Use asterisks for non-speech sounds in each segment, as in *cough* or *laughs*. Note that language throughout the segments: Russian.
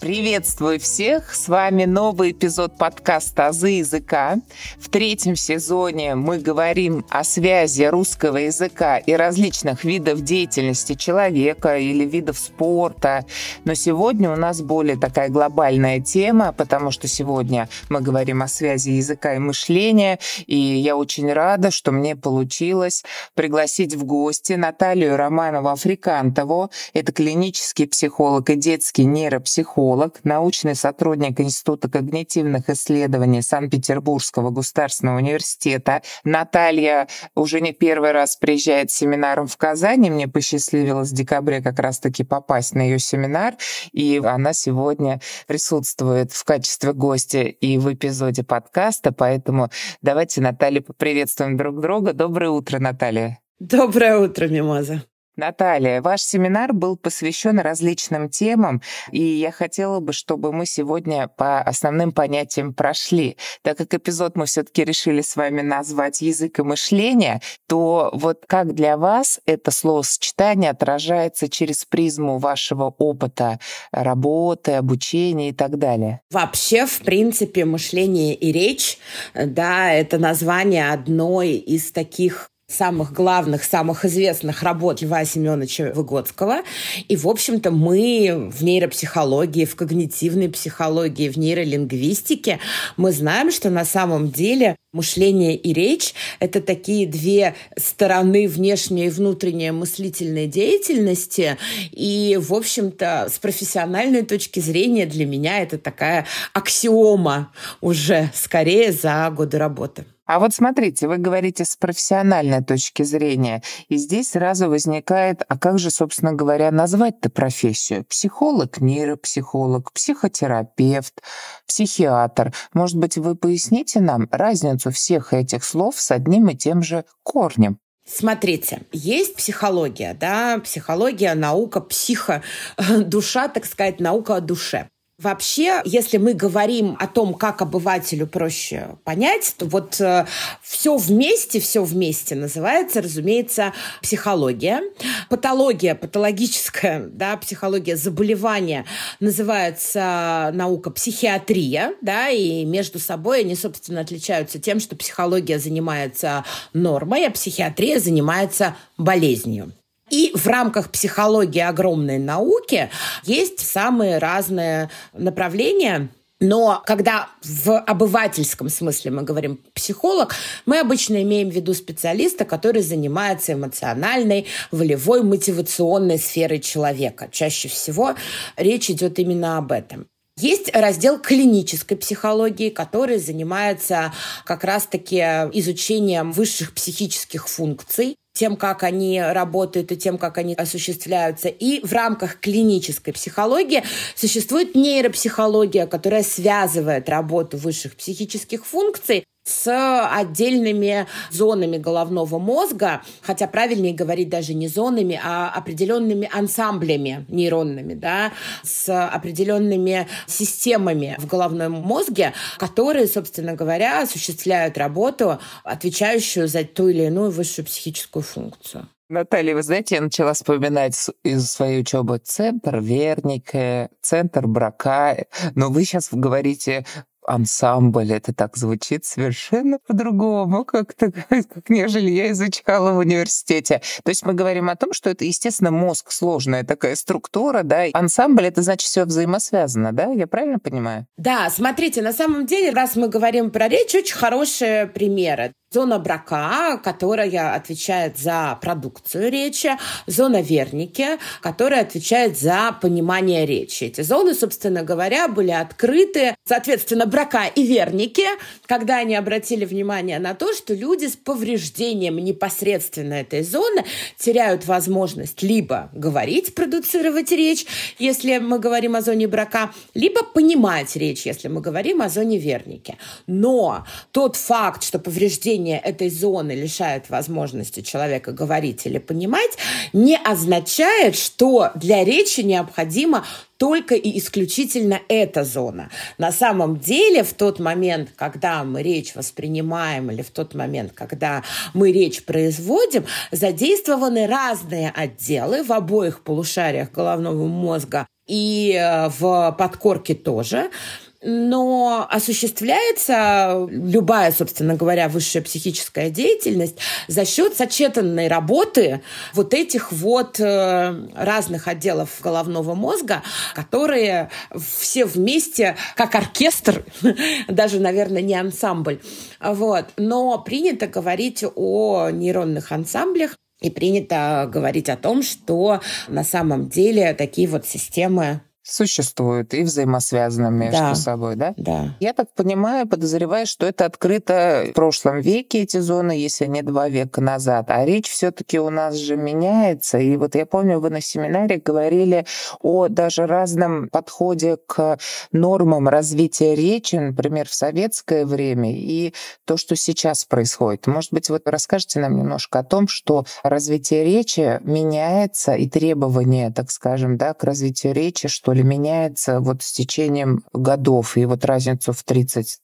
Приветствую всех! С вами новый эпизод подкаста «Азы языка». В третьем сезоне мы говорим о связи русского языка и различных видов деятельности человека или видов спорта. Но сегодня у нас более такая глобальная тема, потому что сегодня мы говорим о связи языка и мышления. И я очень рада, что мне получилось пригласить в гости Наталью Романову-Африкантову. Это клинический психолог и детский нейропсихолог психолог, научный сотрудник Института когнитивных исследований Санкт-Петербургского государственного университета. Наталья уже не первый раз приезжает с семинаром в Казани. Мне посчастливилось в декабре как раз-таки попасть на ее семинар, и она сегодня присутствует в качестве гостя и в эпизоде подкаста, поэтому давайте, Наталья, поприветствуем друг друга. Доброе утро, Наталья. Доброе утро, Мимоза. Наталья, ваш семинар был посвящен различным темам, и я хотела бы, чтобы мы сегодня по основным понятиям прошли. Так как эпизод мы все-таки решили с вами назвать «Язык и мышление», то вот как для вас это словосочетание отражается через призму вашего опыта работы, обучения и так далее? Вообще, в принципе, мышление и речь, да, это название одной из таких самых главных, самых известных работ Льва Семеновича Выгодского. И, в общем-то, мы в нейропсихологии, в когнитивной психологии, в нейролингвистике, мы знаем, что на самом деле мышление и речь — это такие две стороны внешней и внутренней мыслительной деятельности. И, в общем-то, с профессиональной точки зрения для меня это такая аксиома уже скорее за годы работы. А вот смотрите, вы говорите с профессиональной точки зрения, и здесь сразу возникает, а как же, собственно говоря, назвать-то профессию? Психолог, нейропсихолог, психотерапевт, психиатр. Может быть, вы поясните нам разницу всех этих слов с одним и тем же корнем? Смотрите, есть психология, да, психология, наука, психо, *laughs* душа, так сказать, наука о душе. Вообще, если мы говорим о том, как обывателю проще понять, то вот э, все вместе, все вместе называется, разумеется, психология. Патология, патологическая, *laughs* да, психология заболевания называется наука психиатрия, да, и между собой они, собственно, отличаются тем, что психология занимается нормой, а психиатрия занимается болезнью. И в рамках психологии огромной науки есть самые разные направления, но когда в обывательском смысле мы говорим психолог, мы обычно имеем в виду специалиста, который занимается эмоциональной, волевой, мотивационной сферой человека. Чаще всего речь идет именно об этом. Есть раздел клинической психологии, который занимается как раз-таки изучением высших психических функций тем, как они работают и тем, как они осуществляются. И в рамках клинической психологии существует нейропсихология, которая связывает работу высших психических функций с отдельными зонами головного мозга, хотя правильнее говорить даже не зонами, а определенными ансамблями нейронными, да, с определенными системами в головном мозге, которые, собственно говоря, осуществляют работу, отвечающую за ту или иную высшую психическую функцию. Наталья, вы знаете, я начала вспоминать из своей учебы центр Верника, центр Брака, но вы сейчас говорите ансамбль. Это так звучит совершенно по-другому, как-то, *laughs* как нежели я изучала в университете. То есть мы говорим о том, что это, естественно, мозг сложная такая структура, да. Ансамбль — это значит все взаимосвязано, да? Я правильно понимаю? Да, смотрите, на самом деле, раз мы говорим про речь, очень хорошие примеры. Зона брака, которая отвечает за продукцию речи, зона верники, которая отвечает за понимание речи. Эти зоны, собственно говоря, были открыты, соответственно, брака и верники, когда они обратили внимание на то, что люди с повреждением непосредственно этой зоны теряют возможность либо говорить, продуцировать речь, если мы говорим о зоне брака, либо понимать речь, если мы говорим о зоне верники. Но тот факт, что повреждение повреждение этой зоны лишает возможности человека говорить или понимать, не означает, что для речи необходимо только и исключительно эта зона. На самом деле, в тот момент, когда мы речь воспринимаем или в тот момент, когда мы речь производим, задействованы разные отделы в обоих полушариях головного мозга и э, в подкорке тоже но осуществляется любая, собственно говоря, высшая психическая деятельность за счет сочетанной работы вот этих вот э, разных отделов головного мозга, которые все вместе, как оркестр, *laughs* даже, наверное, не ансамбль, вот. Но принято говорить о нейронных ансамблях, и принято говорить о том, что на самом деле такие вот системы существуют и взаимосвязаны между да. собой, да? Да. Я так понимаю, подозреваю, что это открыто в прошлом веке эти зоны, если не два века назад. А речь все таки у нас же меняется. И вот я помню, вы на семинаре говорили о даже разном подходе к нормам развития речи, например, в советское время и то, что сейчас происходит. Может быть, вот расскажите нам немножко о том, что развитие речи меняется и требования, так скажем, да, к развитию речи, что ли, меняется вот с течением годов и вот разницу в 30-20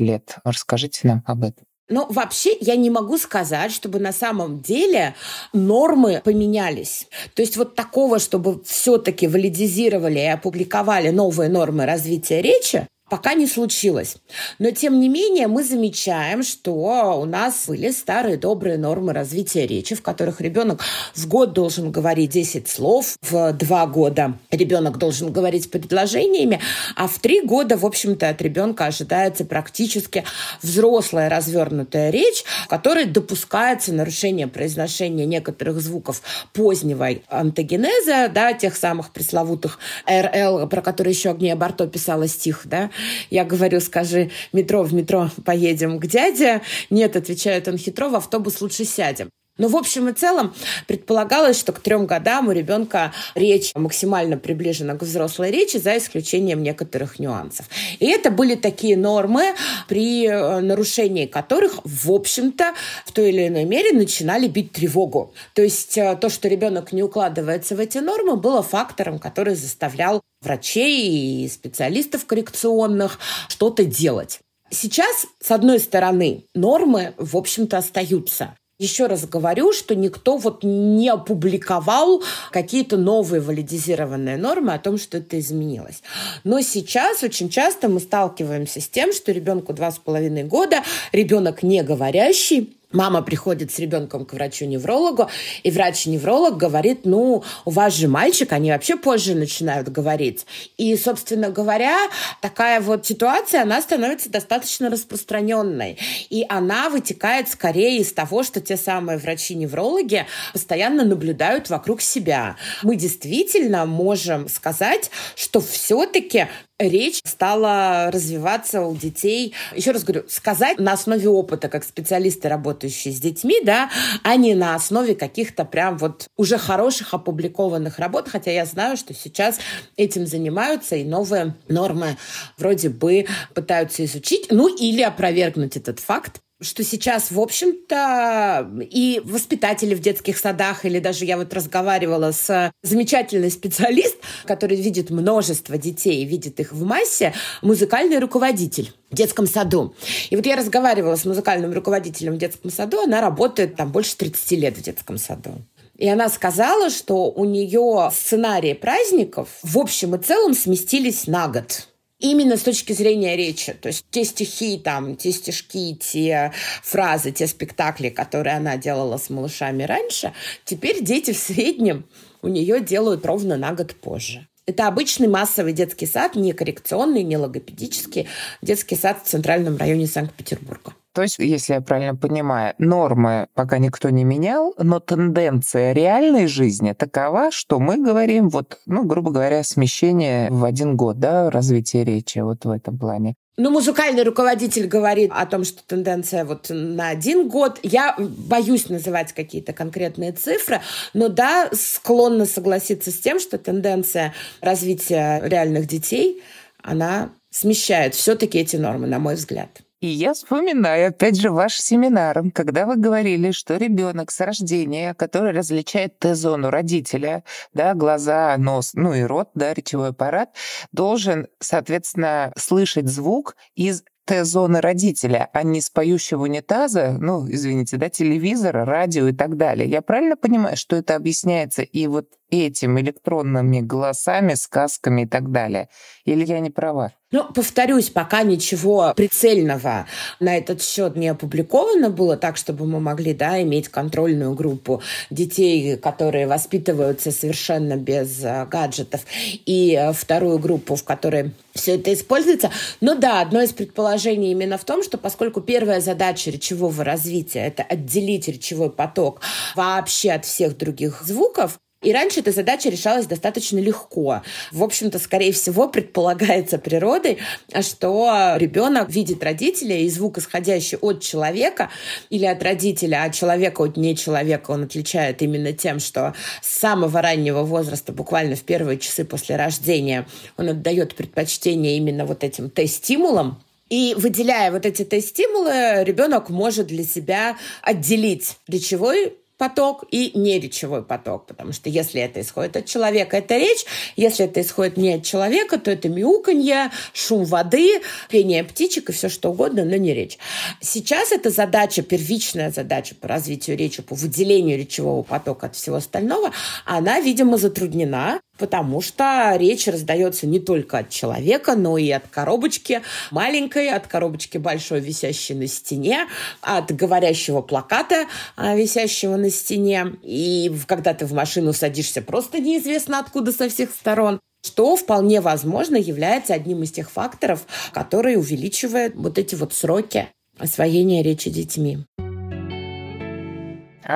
лет. Расскажите нам об этом. Но вообще я не могу сказать, чтобы на самом деле нормы поменялись. То есть вот такого, чтобы все-таки валидизировали и опубликовали новые нормы развития речи, пока не случилось. Но, тем не менее, мы замечаем, что у нас были старые добрые нормы развития речи, в которых ребенок в год должен говорить 10 слов, в два года ребенок должен говорить предложениями, а в три года, в общем-то, от ребенка ожидается практически взрослая развернутая речь, в которой допускается нарушение произношения некоторых звуков позднего антогенеза, да, тех самых пресловутых РЛ, про которые еще Агния Барто писала стих, да, я говорю, скажи, метро в метро поедем к дяде. Нет, отвечает он хитро, в автобус лучше сядем. Но в общем и целом предполагалось, что к трем годам у ребенка речь максимально приближена к взрослой речи, за исключением некоторых нюансов. И это были такие нормы, при э, нарушении которых, в общем-то, в той или иной мере начинали бить тревогу. То есть э, то, что ребенок не укладывается в эти нормы, было фактором, который заставлял врачей и специалистов коррекционных что-то делать. Сейчас, с одной стороны, нормы, в общем-то, остаются. Еще раз говорю, что никто вот не опубликовал какие-то новые валидизированные нормы о том, что это изменилось. Но сейчас очень часто мы сталкиваемся с тем, что ребенку два с половиной года, ребенок не говорящий, Мама приходит с ребенком к врачу-неврологу, и врач-невролог говорит, ну, у вас же мальчик, они вообще позже начинают говорить. И, собственно говоря, такая вот ситуация, она становится достаточно распространенной. И она вытекает скорее из того, что те самые врачи-неврологи постоянно наблюдают вокруг себя. Мы действительно можем сказать, что все-таки речь стала развиваться у детей. Еще раз говорю, сказать на основе опыта, как специалисты, работающие с детьми, да, а не на основе каких-то прям вот уже хороших опубликованных работ, хотя я знаю, что сейчас этим занимаются и новые нормы вроде бы пытаются изучить, ну или опровергнуть этот факт что сейчас, в общем-то, и воспитатели в детских садах, или даже я вот разговаривала с замечательный специалист, который видит множество детей, видит их в массе, музыкальный руководитель в детском саду. И вот я разговаривала с музыкальным руководителем в детском саду, она работает там больше 30 лет в детском саду. И она сказала, что у нее сценарии праздников в общем и целом сместились на год именно с точки зрения речи. То есть те стихи, там, те стишки, те фразы, те спектакли, которые она делала с малышами раньше, теперь дети в среднем у нее делают ровно на год позже. Это обычный массовый детский сад, не коррекционный, не логопедический, детский сад в центральном районе Санкт-Петербурга. То есть, если я правильно понимаю, нормы пока никто не менял, но тенденция реальной жизни такова, что мы говорим, вот, ну, грубо говоря, смещение в один год, да, развитие речи вот в этом плане. Ну, музыкальный руководитель говорит о том, что тенденция вот на один год. Я боюсь называть какие-то конкретные цифры, но да, склонна согласиться с тем, что тенденция развития реальных детей, она смещает все-таки эти нормы, на мой взгляд. И я вспоминаю, опять же, ваш семинар, когда вы говорили, что ребенок с рождения, который различает Т-зону родителя, да, глаза, нос, ну и рот, да, речевой аппарат, должен, соответственно, слышать звук из Т-зоны родителя, а не с поющего унитаза, ну, извините, да, телевизора, радио и так далее. Я правильно понимаю, что это объясняется и вот этим электронными голосами, сказками и так далее. Или я не права? Ну, повторюсь, пока ничего прицельного на этот счет не опубликовано было, так, чтобы мы могли да, иметь контрольную группу детей, которые воспитываются совершенно без а, гаджетов, и а, вторую группу, в которой все это используется. Но да, одно из предположений именно в том, что поскольку первая задача речевого развития – это отделить речевой поток вообще от всех других звуков, и раньше эта задача решалась достаточно легко. В общем-то, скорее всего, предполагается природой, что ребенок видит родителя, и звук, исходящий от человека или от родителя, а человека от не человека он отличает именно тем, что с самого раннего возраста, буквально в первые часы после рождения, он отдает предпочтение именно вот этим Т-стимулам, и выделяя вот эти Т-стимулы, ребенок может для себя отделить речевой поток и неречевой поток, потому что если это исходит от человека, это речь, если это исходит не от человека, то это мяуканье, шум воды, пение птичек и все что угодно, но не речь. Сейчас эта задача, первичная задача по развитию речи, по выделению речевого потока от всего остального, она, видимо, затруднена потому что речь раздается не только от человека, но и от коробочки маленькой, от коробочки большой, висящей на стене, от говорящего плаката, а, висящего на стене. И когда ты в машину садишься просто неизвестно откуда со всех сторон что вполне возможно является одним из тех факторов, которые увеличивают вот эти вот сроки освоения речи детьми.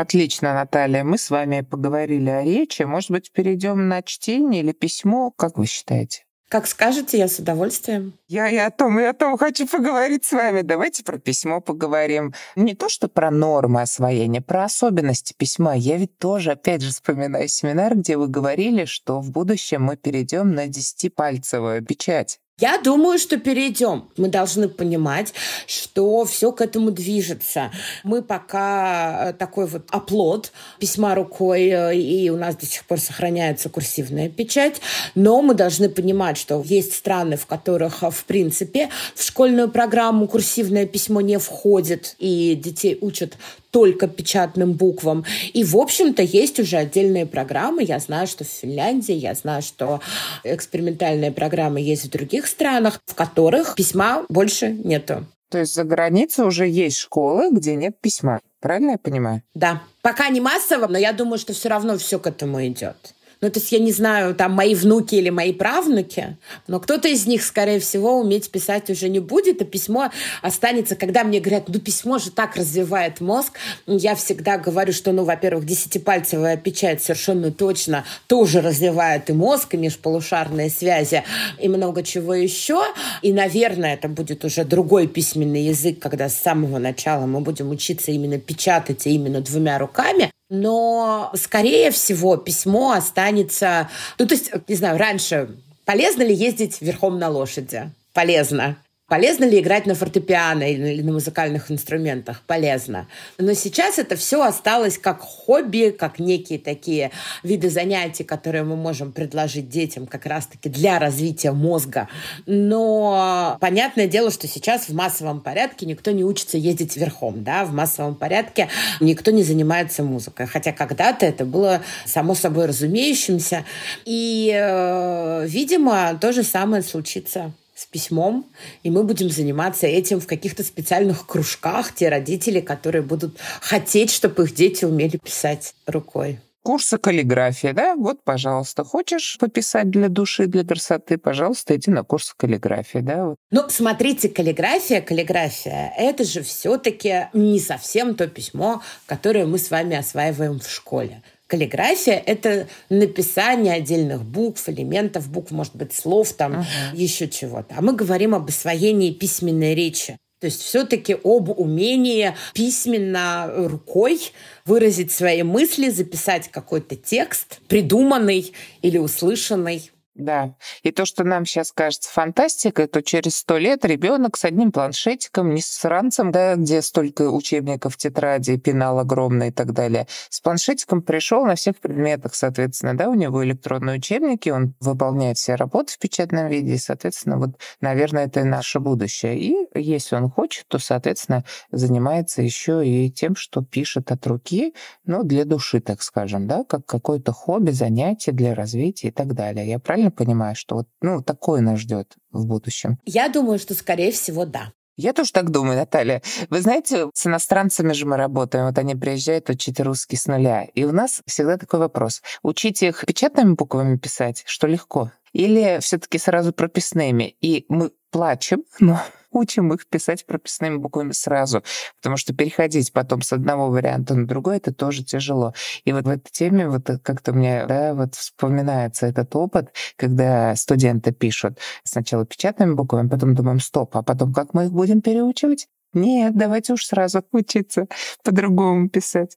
Отлично, Наталья. Мы с вами поговорили о речи. Может быть, перейдем на чтение или письмо? Как вы считаете? Как скажете, я с удовольствием. Я и о том, и о том хочу поговорить с вами. Давайте про письмо поговорим. Не то, что про нормы освоения, про особенности письма. Я ведь тоже, опять же, вспоминаю семинар, где вы говорили, что в будущем мы перейдем на десятипальцевую печать. Я думаю, что перейдем. Мы должны понимать, что все к этому движется. Мы пока э, такой вот оплот письма рукой, э, и у нас до сих пор сохраняется курсивная печать, но мы должны понимать, что есть страны, в которых, э, в принципе, в школьную программу курсивное письмо не входит, и детей учат только печатным буквам. И, в общем-то, есть уже отдельные программы. Я знаю, что в Финляндии, я знаю, что экспериментальные программы есть в других странах, в которых письма больше нету. То есть за границей уже есть школы, где нет письма. Правильно я понимаю? Да. Пока не массово, но я думаю, что все равно все к этому идет. Ну, то есть я не знаю, там, мои внуки или мои правнуки, но кто-то из них, скорее всего, уметь писать уже не будет, а письмо останется, когда мне говорят, ну, письмо же так развивает мозг, я всегда говорю, что, ну, во-первых, десятипальцевая печать совершенно точно тоже развивает и мозг, и межполушарные связи, и много чего еще. И, наверное, это будет уже другой письменный язык, когда с самого начала мы будем учиться именно печатать, и именно двумя руками но, скорее всего, письмо останется... Ну, то есть, не знаю, раньше полезно ли ездить верхом на лошади? Полезно. Полезно ли играть на фортепиано или на музыкальных инструментах? Полезно. Но сейчас это все осталось как хобби, как некие такие виды занятий, которые мы можем предложить детям как раз-таки для развития мозга. Но понятное дело, что сейчас в массовом порядке никто не учится ездить верхом. Да? В массовом порядке никто не занимается музыкой. Хотя когда-то это было само собой разумеющимся. И, э, видимо, то же самое случится с письмом, и мы будем заниматься этим в каких-то специальных кружках, те родители, которые будут хотеть, чтобы их дети умели писать рукой. Курсы каллиграфии, да? Вот, пожалуйста, хочешь пописать для души, для красоты, пожалуйста, иди на курсы каллиграфии, да? Ну, смотрите, каллиграфия, каллиграфия, это же все-таки не совсем то письмо, которое мы с вами осваиваем в школе. Каллиграфия — это написание отдельных букв, элементов букв, может быть, слов, там, uh-huh. еще чего-то. А мы говорим об освоении письменной речи. То есть все-таки об умении письменно рукой выразить свои мысли, записать какой-то текст, придуманный или услышанный. Да. И то, что нам сейчас кажется фантастикой, то через сто лет ребенок с одним планшетиком, не с ранцем, да, где столько учебников, тетради, пенал огромный и так далее, с планшетиком пришел на всех предметах, соответственно, да, у него электронные учебники, он выполняет все работы в печатном виде, и, соответственно, вот, наверное, это и наше будущее. И если он хочет, то, соответственно, занимается еще и тем, что пишет от руки, ну, для души, так скажем, да, как какое-то хобби, занятие для развития и так далее. Я правильно понимаю, что вот, ну, такое нас ждет в будущем? Я думаю, что, скорее всего, да. Я тоже так думаю, Наталья. Вы знаете, с иностранцами же мы работаем. Вот они приезжают учить русский с нуля. И у нас всегда такой вопрос. Учить их печатными буквами писать, что легко? Или все таки сразу прописными? И мы плачем, *laughs* но учим их писать прописными буквами сразу, потому что переходить потом с одного варианта на другой это тоже тяжело. И вот в этой теме вот как-то мне да, вот вспоминается этот опыт, когда студенты пишут сначала печатными буквами, потом думаем, стоп, а потом как мы их будем переучивать? Нет, давайте уж сразу *laughs* учиться по-другому писать.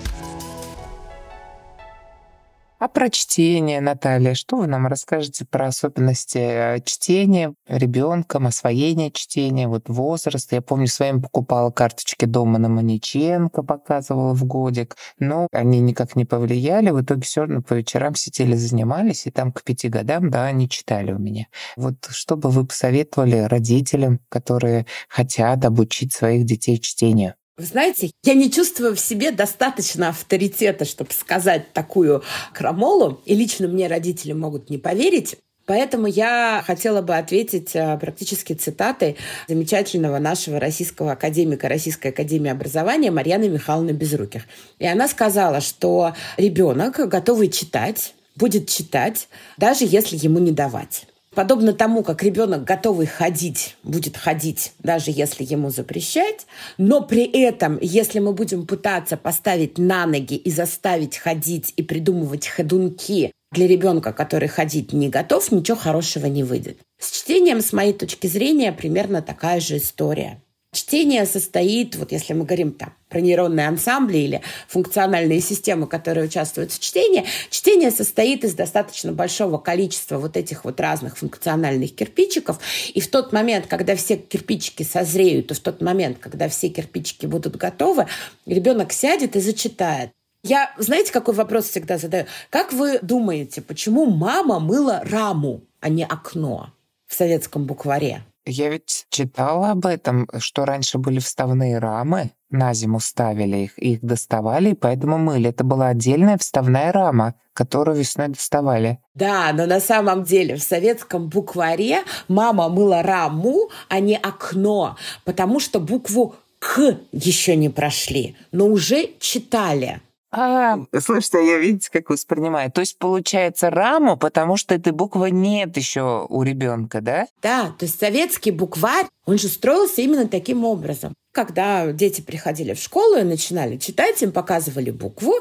А про чтение, Наталья, что вы нам расскажете про особенности э, чтения ребенком, освоения чтения, вот возраст? Я помню, своим покупала карточки Домана, Маниченко, показывала в годик, но они никак не повлияли. В итоге все равно по вечерам сидели, занимались, и там к пяти годам, да, они читали у меня. Вот что бы вы посоветовали родителям, которые хотят обучить своих детей чтению? Вы знаете, я не чувствую в себе достаточно авторитета, чтобы сказать такую крамолу, и лично мне родители могут не поверить. Поэтому я хотела бы ответить э, практически цитатой замечательного нашего российского академика Российской академии образования Марьяны Михайловны Безруких. И она сказала, что ребенок, готовый читать, будет читать, даже если ему не давать. Подобно тому, как ребенок, готовый ходить, будет ходить, даже если ему запрещать, но при этом, если мы будем пытаться поставить на ноги и заставить ходить и придумывать ходунки для ребенка, который ходить не готов, ничего хорошего не выйдет. С чтением, с моей точки зрения, примерно такая же история. Чтение состоит, вот если мы говорим там про нейронные ансамбли или функциональные системы, которые участвуют в чтении, чтение состоит из достаточно большого количества вот этих вот разных функциональных кирпичиков. И в тот момент, когда все кирпичики созреют, и в тот момент, когда все кирпичики будут готовы, ребенок сядет и зачитает. Я, знаете, какой вопрос всегда задаю? Как вы думаете, почему мама мыла раму, а не окно в советском букваре? Я ведь читала об этом, что раньше были вставные рамы, на зиму ставили их, их доставали, и поэтому мыли. Это была отдельная вставная рама, которую весной доставали. Да, но на самом деле в советском букваре мама мыла раму, а не окно, потому что букву «к» еще не прошли, но уже читали. А, слушайте, я видите, как воспринимаю. То есть получается раму, потому что этой буквы нет еще у ребенка, да? Да, то есть советский букварь, он же строился именно таким образом. Когда дети приходили в школу и начинали читать, им показывали букву.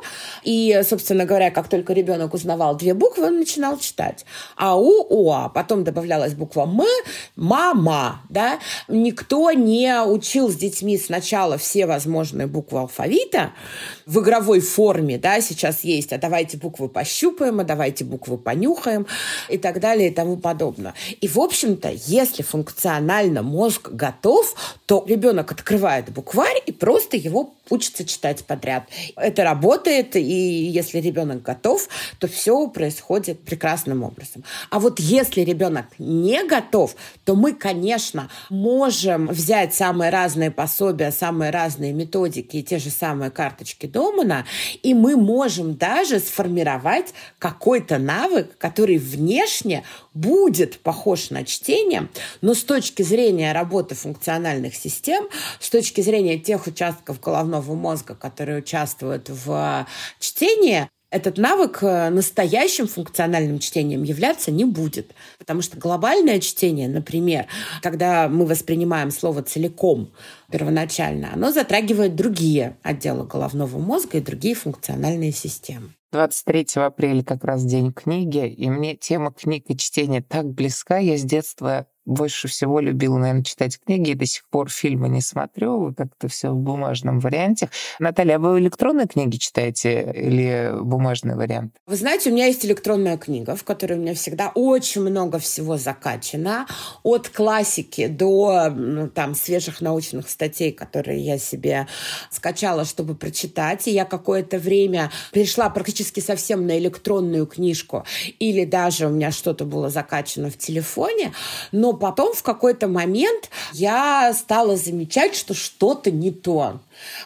И, собственно говоря, как только ребенок узнавал две буквы, он начинал читать. АУ, УА. Потом добавлялась буква М, мама. Да? Никто не учил с детьми сначала все возможные буквы алфавита в игровой форме. Да? Сейчас есть, а давайте буквы пощупаем, а давайте буквы понюхаем и так далее и тому подобное. И, в общем-то, если функционально мозг готов, то ребенок открывает открывает букварь и просто его учится читать подряд. Это работает, и если ребенок готов, то все происходит прекрасным образом. А вот если ребенок не готов, то мы, конечно, можем взять самые разные пособия, самые разные методики и те же самые карточки Домана, и мы можем даже сформировать какой-то навык, который внешне будет похож на чтение, но с точки зрения работы функциональных систем, с точки зрения тех участков головного мозга, которые участвуют в чтении, этот навык э, настоящим функциональным чтением являться не будет. Потому что глобальное чтение, например, когда мы воспринимаем слово целиком первоначально, оно затрагивает другие отделы головного мозга и другие функциональные системы. 23 апреля как раз день книги, и мне тема книг и чтения так близка. Я с детства больше всего любила, наверное, читать книги, и до сих пор фильмы не смотрю, как-то все в бумажном варианте. Наталья, а вы электронные книги читаете или бумажный вариант? Вы знаете, у меня есть электронная книга, в которой у меня всегда очень много всего закачано, от классики до ну, там свежих научных статей, которые я себе скачала, чтобы прочитать. И я какое-то время перешла практически совсем на электронную книжку, или даже у меня что-то было закачано в телефоне, но потом в какой-то момент я стала замечать, что что-то не то.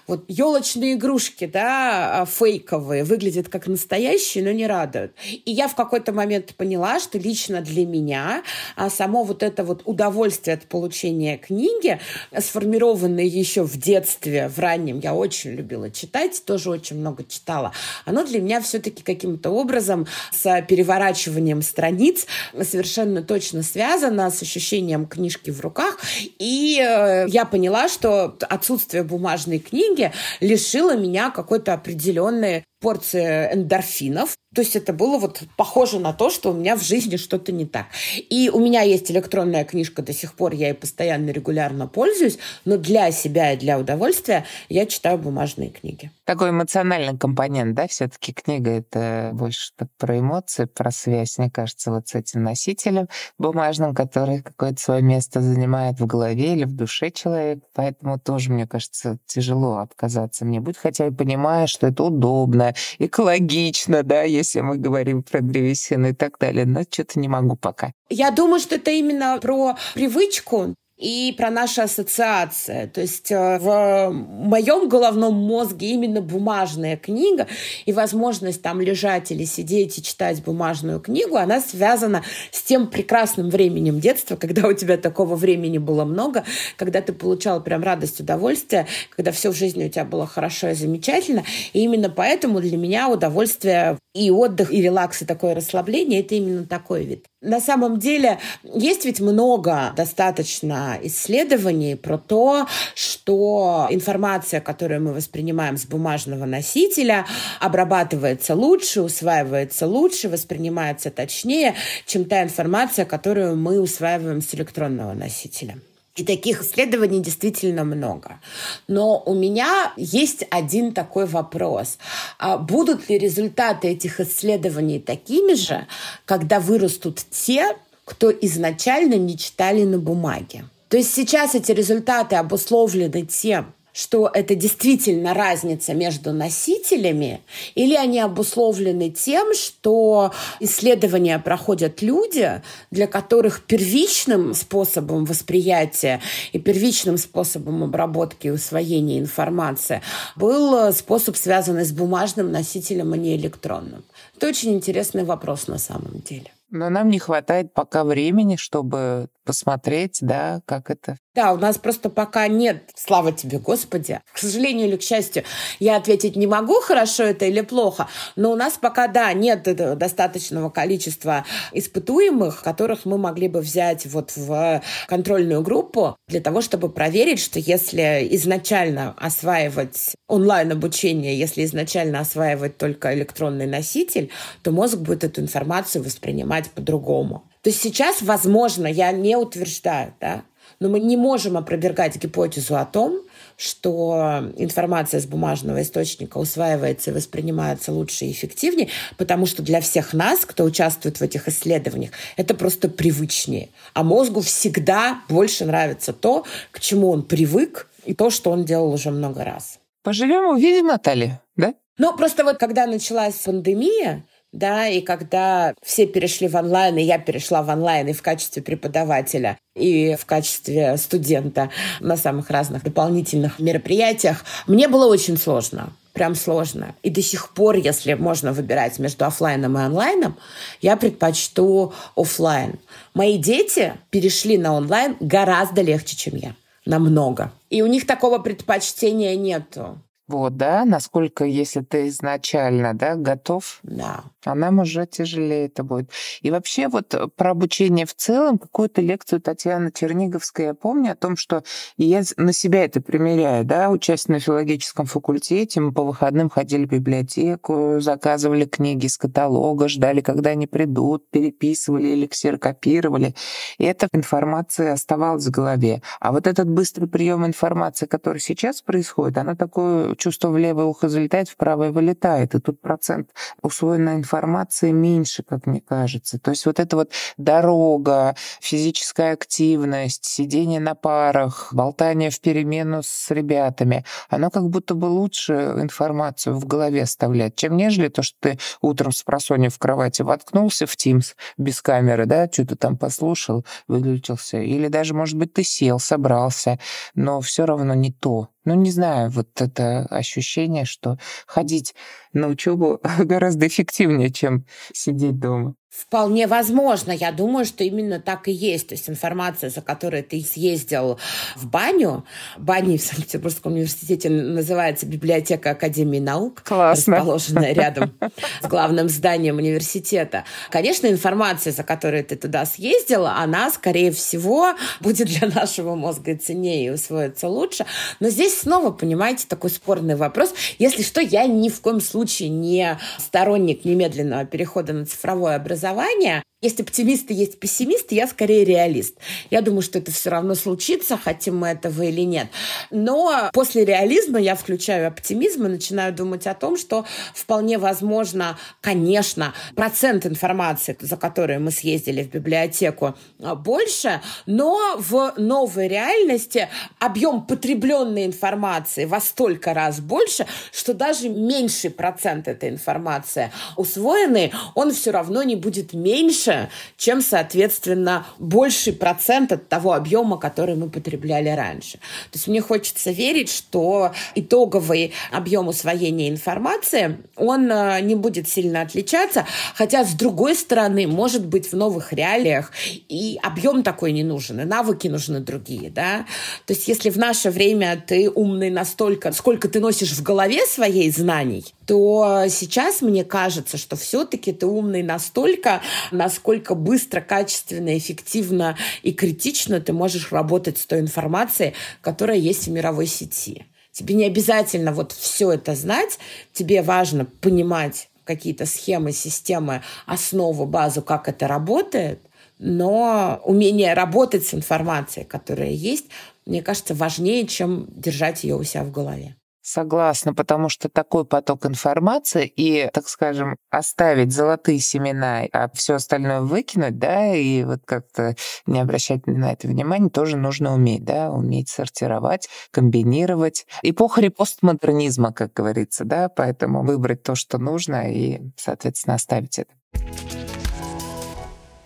Вот елочные игрушки, да, а, фейковые, выглядят как настоящие, но не радуют. И я в какой-то момент поняла, что лично для меня а само вот это вот удовольствие от получения книги, сформированное еще в детстве, в раннем, я очень любила читать, тоже очень много читала, оно для меня все-таки каким-то образом с переворачиванием страниц совершенно точно связано с ощущением книжки в руках. И э, я поняла, что отсутствие бумажной книги лишило меня какой-то определенной порции эндорфинов, то есть это было вот похоже на то, что у меня в жизни что-то не так. И у меня есть электронная книжка до сих пор, я ей постоянно регулярно пользуюсь, но для себя и для удовольствия я читаю бумажные книги. Такой эмоциональный компонент, да, все-таки книга это больше про эмоции, про связь, мне кажется, вот с этим носителем бумажным, который какое-то свое место занимает в голове или в душе человека. Поэтому тоже, мне кажется, тяжело отказаться мне будет, хотя я понимаю, что это удобно, экологично, да, если мы говорим про древесину и так далее, но что-то не могу пока. Я думаю, что это именно про привычку и про наши ассоциации. То есть э, в моем головном мозге именно бумажная книга и возможность там лежать или сидеть и читать бумажную книгу, она связана с тем прекрасным временем детства, когда у тебя такого времени было много, когда ты получал прям радость, удовольствие, когда все в жизни у тебя было хорошо и замечательно. И именно поэтому для меня удовольствие и отдых, и релакс, и такое расслабление — это именно такой вид. На самом деле есть ведь много достаточно исследований про то, что информация, которую мы воспринимаем с бумажного носителя, обрабатывается лучше, усваивается лучше, воспринимается точнее, чем та информация, которую мы усваиваем с электронного носителя. И таких исследований действительно много. Но у меня есть один такой вопрос. А будут ли результаты этих исследований такими же, когда вырастут те, кто изначально не читали на бумаге? То есть сейчас эти результаты обусловлены тем, что это действительно разница между носителями, или они обусловлены тем, что исследования проходят люди, для которых первичным способом восприятия и первичным способом обработки и усвоения информации был способ, связанный с бумажным носителем, а не электронным. Это очень интересный вопрос на самом деле. Но нам не хватает пока времени, чтобы посмотреть, да, как это. Да, у нас просто пока нет, слава тебе, Господи. К сожалению или к счастью, я ответить не могу, хорошо это или плохо, но у нас пока, да, нет достаточного количества испытуемых, которых мы могли бы взять вот в контрольную группу для того, чтобы проверить, что если изначально осваивать онлайн-обучение, если изначально осваивать только электронный носитель, то мозг будет эту информацию воспринимать по-другому. То есть сейчас, возможно, я не утверждаю, да, но мы не можем опровергать гипотезу о том, что информация с бумажного источника усваивается и воспринимается лучше и эффективнее, потому что для всех нас, кто участвует в этих исследованиях, это просто привычнее. А мозгу всегда больше нравится то, к чему он привык, и то, что он делал уже много раз. Поживем, увидим, Наталья, да? Ну, просто вот когда началась пандемия, да, и когда все перешли в онлайн, и я перешла в онлайн и в качестве преподавателя, и в качестве студента на самых разных дополнительных мероприятиях, мне было очень сложно прям сложно. И до сих пор, если можно выбирать между офлайном и онлайном, я предпочту офлайн. Мои дети перешли на онлайн гораздо легче, чем я. Намного. И у них такого предпочтения нету. Вот, да, насколько, если ты изначально, да, готов, да. а нам уже тяжелее это будет. И вообще вот про обучение в целом, какую-то лекцию Татьяны Черниговской я помню о том, что я на себя это примеряю, да, учась на филологическом факультете, мы по выходным ходили в библиотеку, заказывали книги из каталога, ждали, когда они придут, переписывали или ксерокопировали, и эта информация оставалась в голове. А вот этот быстрый прием информации, который сейчас происходит, оно такое чувство в левое ухо залетает, в правое вылетает. И тут процент усвоенной информации меньше, как мне кажется. То есть вот эта вот дорога, физическая активность, сидение на парах, болтание в перемену с ребятами, оно как будто бы лучше информацию в голове оставляет, чем нежели то, что ты утром с просонья в кровати воткнулся в Teams без камеры, да, что-то там послушал, выключился. Или даже, может быть, ты сел, собрался, но все равно не то. Ну, не знаю, вот это ощущение, что ходить на учебу *laughs* гораздо эффективнее, чем сидеть дома. Вполне возможно. Я думаю, что именно так и есть. То есть информация, за которой ты съездил в баню, бани в Санкт-Петербургском университете называется библиотека Академии наук, Классно. расположенная *laughs* рядом с главным зданием университета. Конечно, информация, за которой ты туда съездила, она, скорее всего, будет для нашего мозга ценнее и усвоится лучше. Но здесь снова, понимаете, такой спорный вопрос. Если что, я ни в коем случае не сторонник немедленного перехода на цифровое образование. Есть оптимисты, есть пессимисты, я скорее реалист. Я думаю, что это все равно случится, хотим мы этого или нет. Но после реализма я включаю оптимизм и начинаю думать о том, что вполне возможно, конечно, процент информации, за которую мы съездили в библиотеку, больше, но в новой реальности объем потребленной информации во столько раз больше, что даже меньший процент этой информации усвоенный, он все равно не будет меньше, чем, соответственно, больший процент от того объема, который мы потребляли раньше. То есть мне хочется верить, что итоговый объем усвоения информации, он э, не будет сильно отличаться, хотя, с другой стороны, может быть, в новых реалиях и объем такой не нужен, и навыки нужны другие, да. То есть если в наше время ты умный настолько, сколько ты носишь в голове своей знаний, то сейчас мне кажется, что все-таки ты умный настолько, насколько быстро, качественно, эффективно и критично ты можешь работать с той информацией, которая есть в мировой сети. Тебе не обязательно вот все это знать, тебе важно понимать какие-то схемы, системы, основу, базу, как это работает, но умение работать с информацией, которая есть, мне кажется, важнее, чем держать ее у себя в голове. Согласна, потому что такой поток информации и, так скажем, оставить золотые семена, а все остальное выкинуть, да, и вот как-то не обращать на это внимания, тоже нужно уметь, да, уметь сортировать, комбинировать. Эпоха постмодернизма, как говорится, да, поэтому выбрать то, что нужно, и, соответственно, оставить это.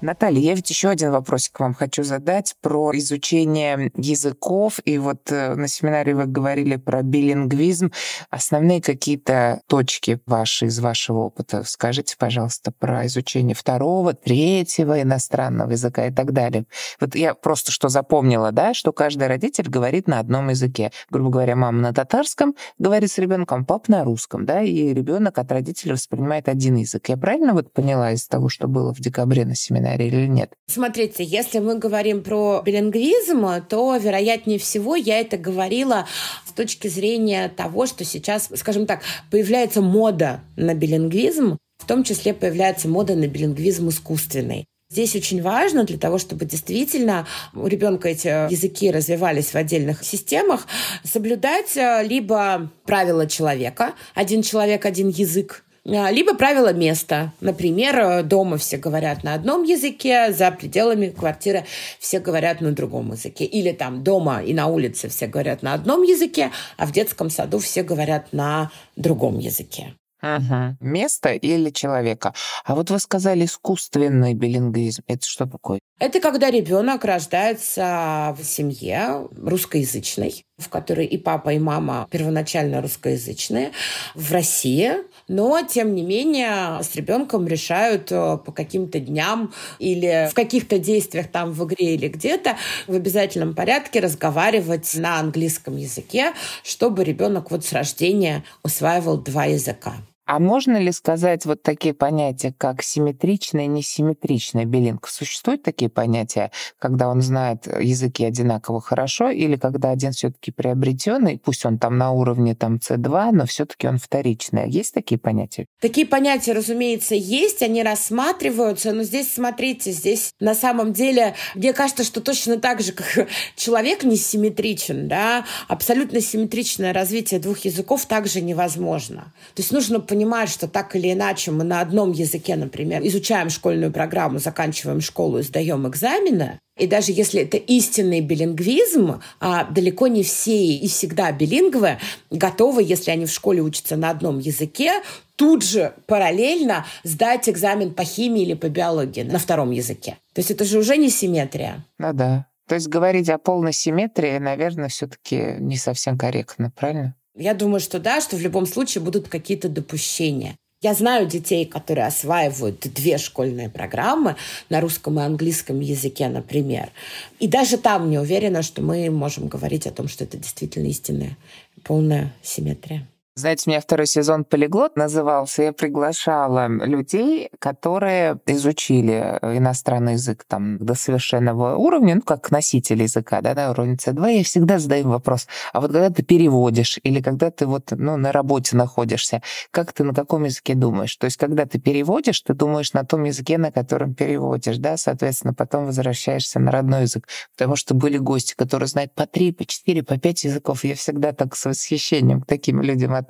Наталья, я ведь еще один вопросик вам хочу задать про изучение языков. И вот э, на семинаре вы говорили про билингвизм. Основные какие-то точки ваши из вашего опыта скажите, пожалуйста, про изучение второго, третьего иностранного языка и так далее. Вот я просто что запомнила, да, что каждый родитель говорит на одном языке. Грубо говоря, мама на татарском говорит с ребенком, пап на русском, да, и ребенок от родителей воспринимает один язык. Я правильно вот поняла из того, что было в декабре на семинаре? Семинаре или нет? Смотрите, если мы говорим про билингвизм, то, вероятнее всего, я это говорила с точки зрения того, что сейчас, скажем так, появляется мода на билингвизм, в том числе появляется мода на билингвизм искусственный. Здесь очень важно для того, чтобы действительно у ребенка эти языки развивались в отдельных системах, соблюдать э, либо правила человека, один человек, один язык, либо правило места. Например, э, дома все говорят на одном языке, за пределами квартиры все говорят на другом языке. Или там дома и на улице все говорят на одном языке, а в детском саду все говорят на другом языке. Угу. Место или человека. А вот вы сказали искусственный билингвизм. Это что такое? Это когда ребенок рождается в семье русскоязычной. в которой и папа, и мама первоначально русскоязычные, в России, но, тем не менее, с ребенком решают э, по каким-то дням или в каких-то действиях там в игре или где-то в обязательном порядке разговаривать на английском языке, чтобы ребенок вот с рождения усваивал два языка. А можно ли сказать вот такие понятия, как симметричная и несимметричная билинг? Существуют такие понятия, когда он знает языки одинаково хорошо, или когда один все таки приобретенный, пусть он там на уровне там C2, но все таки он вторичный. Есть такие понятия? Такие понятия, разумеется, есть, они рассматриваются, но здесь, смотрите, здесь на самом деле, мне кажется, что точно так же, как *laughs* человек несимметричен, да, абсолютно симметричное развитие двух языков также невозможно. То есть нужно понимать, понимать, что так или иначе мы на одном языке, например, изучаем школьную программу, заканчиваем школу и сдаем экзамены, и даже если это истинный билингвизм, а далеко не все и всегда билингвы готовы, если они в школе учатся на одном языке, тут же параллельно сдать экзамен по химии или по биологии на втором языке. То есть это же уже не симметрия. Ну да. То есть говорить о полной симметрии, наверное, все-таки не совсем корректно, правильно? Я думаю, что да, что в любом случае будут какие-то допущения. Я знаю детей, которые осваивают две школьные программы на русском и английском языке, например. И даже там не уверена, что мы можем говорить о том, что это действительно истинная полная симметрия. Знаете, у меня второй сезон «Полиглот» назывался. Я приглашала людей, которые изучили иностранный язык там до совершенного уровня, ну, как носитель языка, да, на уровне C2. Я всегда задаю вопрос, а вот когда ты переводишь или когда ты вот, ну, на работе находишься, как ты на каком языке думаешь? То есть, когда ты переводишь, ты думаешь на том языке, на котором переводишь, да, соответственно, потом возвращаешься на родной язык. Потому что были гости, которые знают по три, по четыре, по пять языков. Я всегда так с восхищением к таким людям отношусь.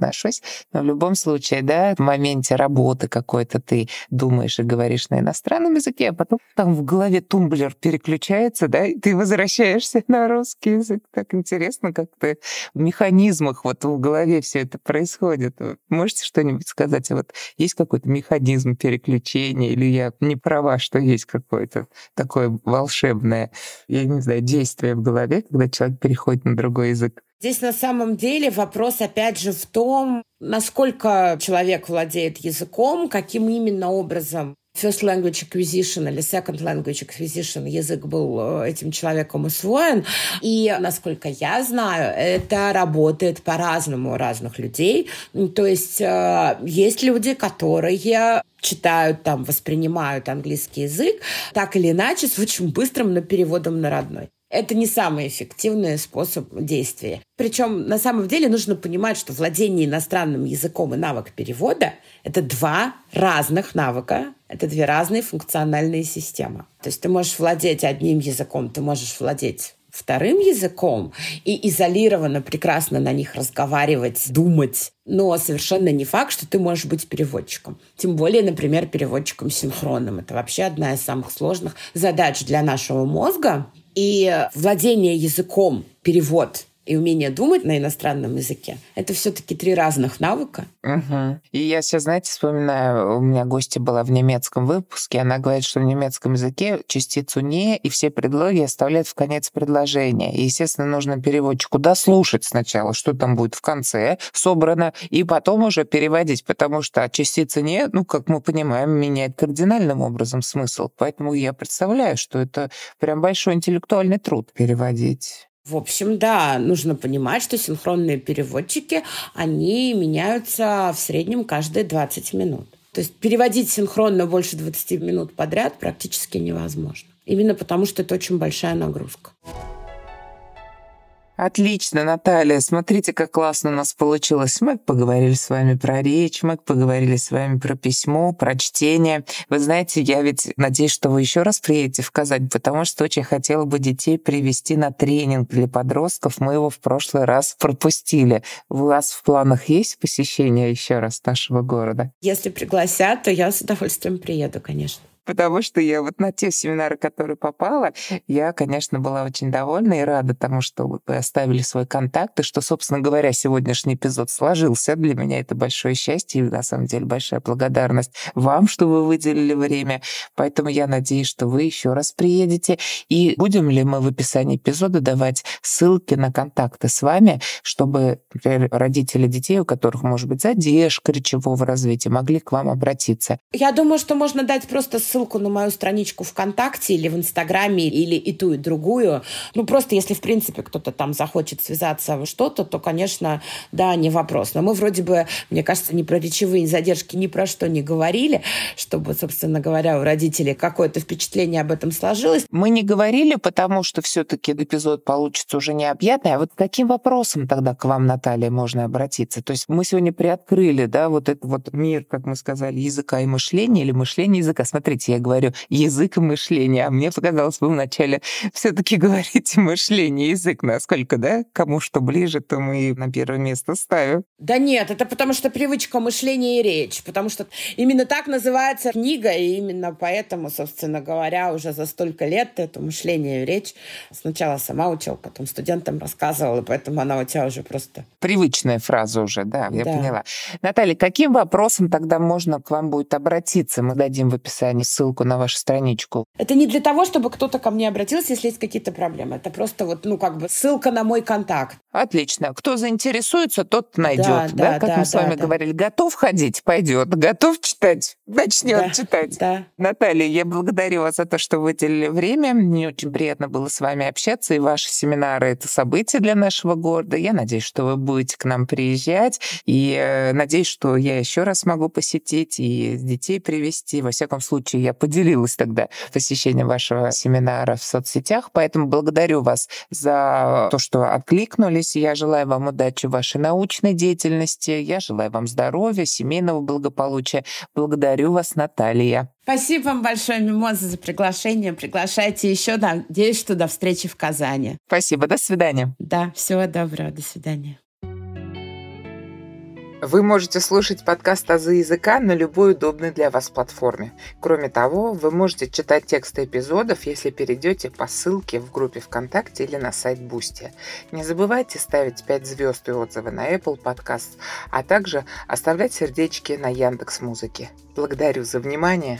Но в любом случае, да, в моменте работы какой-то ты думаешь и говоришь на иностранном языке, а потом там в голове тумблер переключается, да, и ты возвращаешься на русский язык. Так интересно, как ты в механизмах вот в голове все это происходит. Можете что-нибудь сказать? Вот есть какой-то механизм переключения, или я не права, что есть какое-то такое волшебное, я не знаю, действие в голове, когда человек переходит на другой язык? Здесь на самом деле вопрос опять же в том, насколько человек владеет языком, каким именно образом first language acquisition или second language acquisition язык был э, этим человеком усвоен. И, насколько я знаю, это работает по-разному у разных людей. То есть э, есть люди, которые читают там, воспринимают английский язык так или иначе с очень быстрым на переводом на родной. Это не самый эффективный способ действия. Причем на самом деле нужно понимать, что владение иностранным языком и навык перевода — это два разных навыка, это две разные функциональные системы. То есть ты можешь владеть одним языком, ты можешь владеть вторым языком и изолированно прекрасно на них разговаривать, думать. Но совершенно не факт, что ты можешь быть переводчиком. Тем более, например, переводчиком синхронным. Это вообще одна из самых сложных задач для нашего мозга. И владение языком, перевод и умение думать на иностранном языке — это все таки три разных навыка. Угу. И я сейчас, знаете, вспоминаю, у меня гостья была в немецком выпуске, она говорит, что в немецком языке частицу «не» и все предлоги оставляют в конец предложения. И, естественно, нужно переводчику дослушать сначала, что там будет в конце собрано, и потом уже переводить, потому что частица «не», ну, как мы понимаем, меняет кардинальным образом смысл. Поэтому я представляю, что это прям большой интеллектуальный труд переводить. В общем, да, нужно понимать, что синхронные переводчики, они меняются в среднем каждые 20 минут. То есть переводить синхронно больше 20 минут подряд практически невозможно. Именно потому, что это очень большая нагрузка. Отлично, Наталья. Смотрите, как классно у нас получилось. Мы поговорили с вами про речь, мы поговорили с вами про письмо, про чтение. Вы знаете, я ведь надеюсь, что вы еще раз приедете в Казань, потому что очень хотела бы детей привести на тренинг для подростков. Мы его в прошлый раз пропустили. У вас в планах есть посещение еще раз нашего города? Если пригласят, то я с удовольствием приеду, конечно. Потому что я вот на те семинары, которые попала, я, конечно, была очень довольна и рада тому, что вы оставили свой контакт, и что, собственно говоря, сегодняшний эпизод сложился. Для меня это большое счастье и, на самом деле, большая благодарность вам, что вы выделили время. Поэтому я надеюсь, что вы еще раз приедете. И будем ли мы в описании эпизода давать ссылки на контакты с вами, чтобы, например, родители детей, у которых, может быть, задержка речевого развития, могли к вам обратиться? Я думаю, что можно дать просто ссылку на мою страничку ВКонтакте или в Инстаграме, или и ту, и другую. Ну, просто если, в принципе, кто-то там захочет связаться во что-то, то, конечно, да, не вопрос. Но мы вроде бы, мне кажется, ни про речевые задержки, ни про что не говорили, чтобы, собственно говоря, у родителей какое-то впечатление об этом сложилось. Мы не говорили, потому что все-таки эпизод получится уже необъятный. А вот каким вопросом тогда к вам, Наталья, можно обратиться? То есть мы сегодня приоткрыли, да, вот этот вот мир, как мы сказали, языка и мышления или мышления языка. Смотрите, я говорю язык и мышление, а мне показалось, вы вначале все-таки *laughs* говорите мышление, язык, насколько, да, кому что ближе, то мы на первое место ставим. Да нет, это потому что привычка мышления и речь, потому что именно так называется книга, и именно поэтому, собственно говоря, уже за столько лет это мышление и речь сначала сама учил, потом студентам рассказывала, поэтому она у тебя уже просто... Привычная фраза уже, да, я да. поняла. Наталья, каким вопросом тогда можно к вам будет обратиться? Мы дадим в описании ссылку на вашу страничку. Это не для того, чтобы кто-то ко мне обратился, если есть какие-то проблемы. Это просто вот, ну, как бы ссылка на мой контакт. Отлично. Кто заинтересуется, тот найдет. Да, да, да как да, мы с вами да. говорили. Готов ходить? Пойдет. Готов читать? Начнет да, читать. Да. Наталья, я благодарю вас за то, что выделили время. Мне очень приятно было с вами общаться. И ваши семинары — это событие для нашего города. Я надеюсь, что вы будете к нам приезжать. И э, надеюсь, что я еще раз могу посетить и детей привести. Во всяком случае, я поделилась тогда посещением вашего семинара в соцсетях. Поэтому благодарю вас за то, что откликнулись. Я желаю вам удачи в вашей научной деятельности. Я желаю вам здоровья, семейного благополучия. Благодарю вас, Наталья. Спасибо вам большое, Мимоза, за приглашение. Приглашайте еще. Надеюсь, что до встречи в Казани. Спасибо. До свидания. Да, всего доброго. До свидания. Вы можете слушать подкаст «Азы языка» на любой удобной для вас платформе. Кроме того, вы можете читать тексты эпизодов, если перейдете по ссылке в группе ВКонтакте или на сайт Бусти. Не забывайте ставить 5 звезд и отзывы на Apple Podcast, а также оставлять сердечки на Яндекс Музыке. Благодарю за внимание.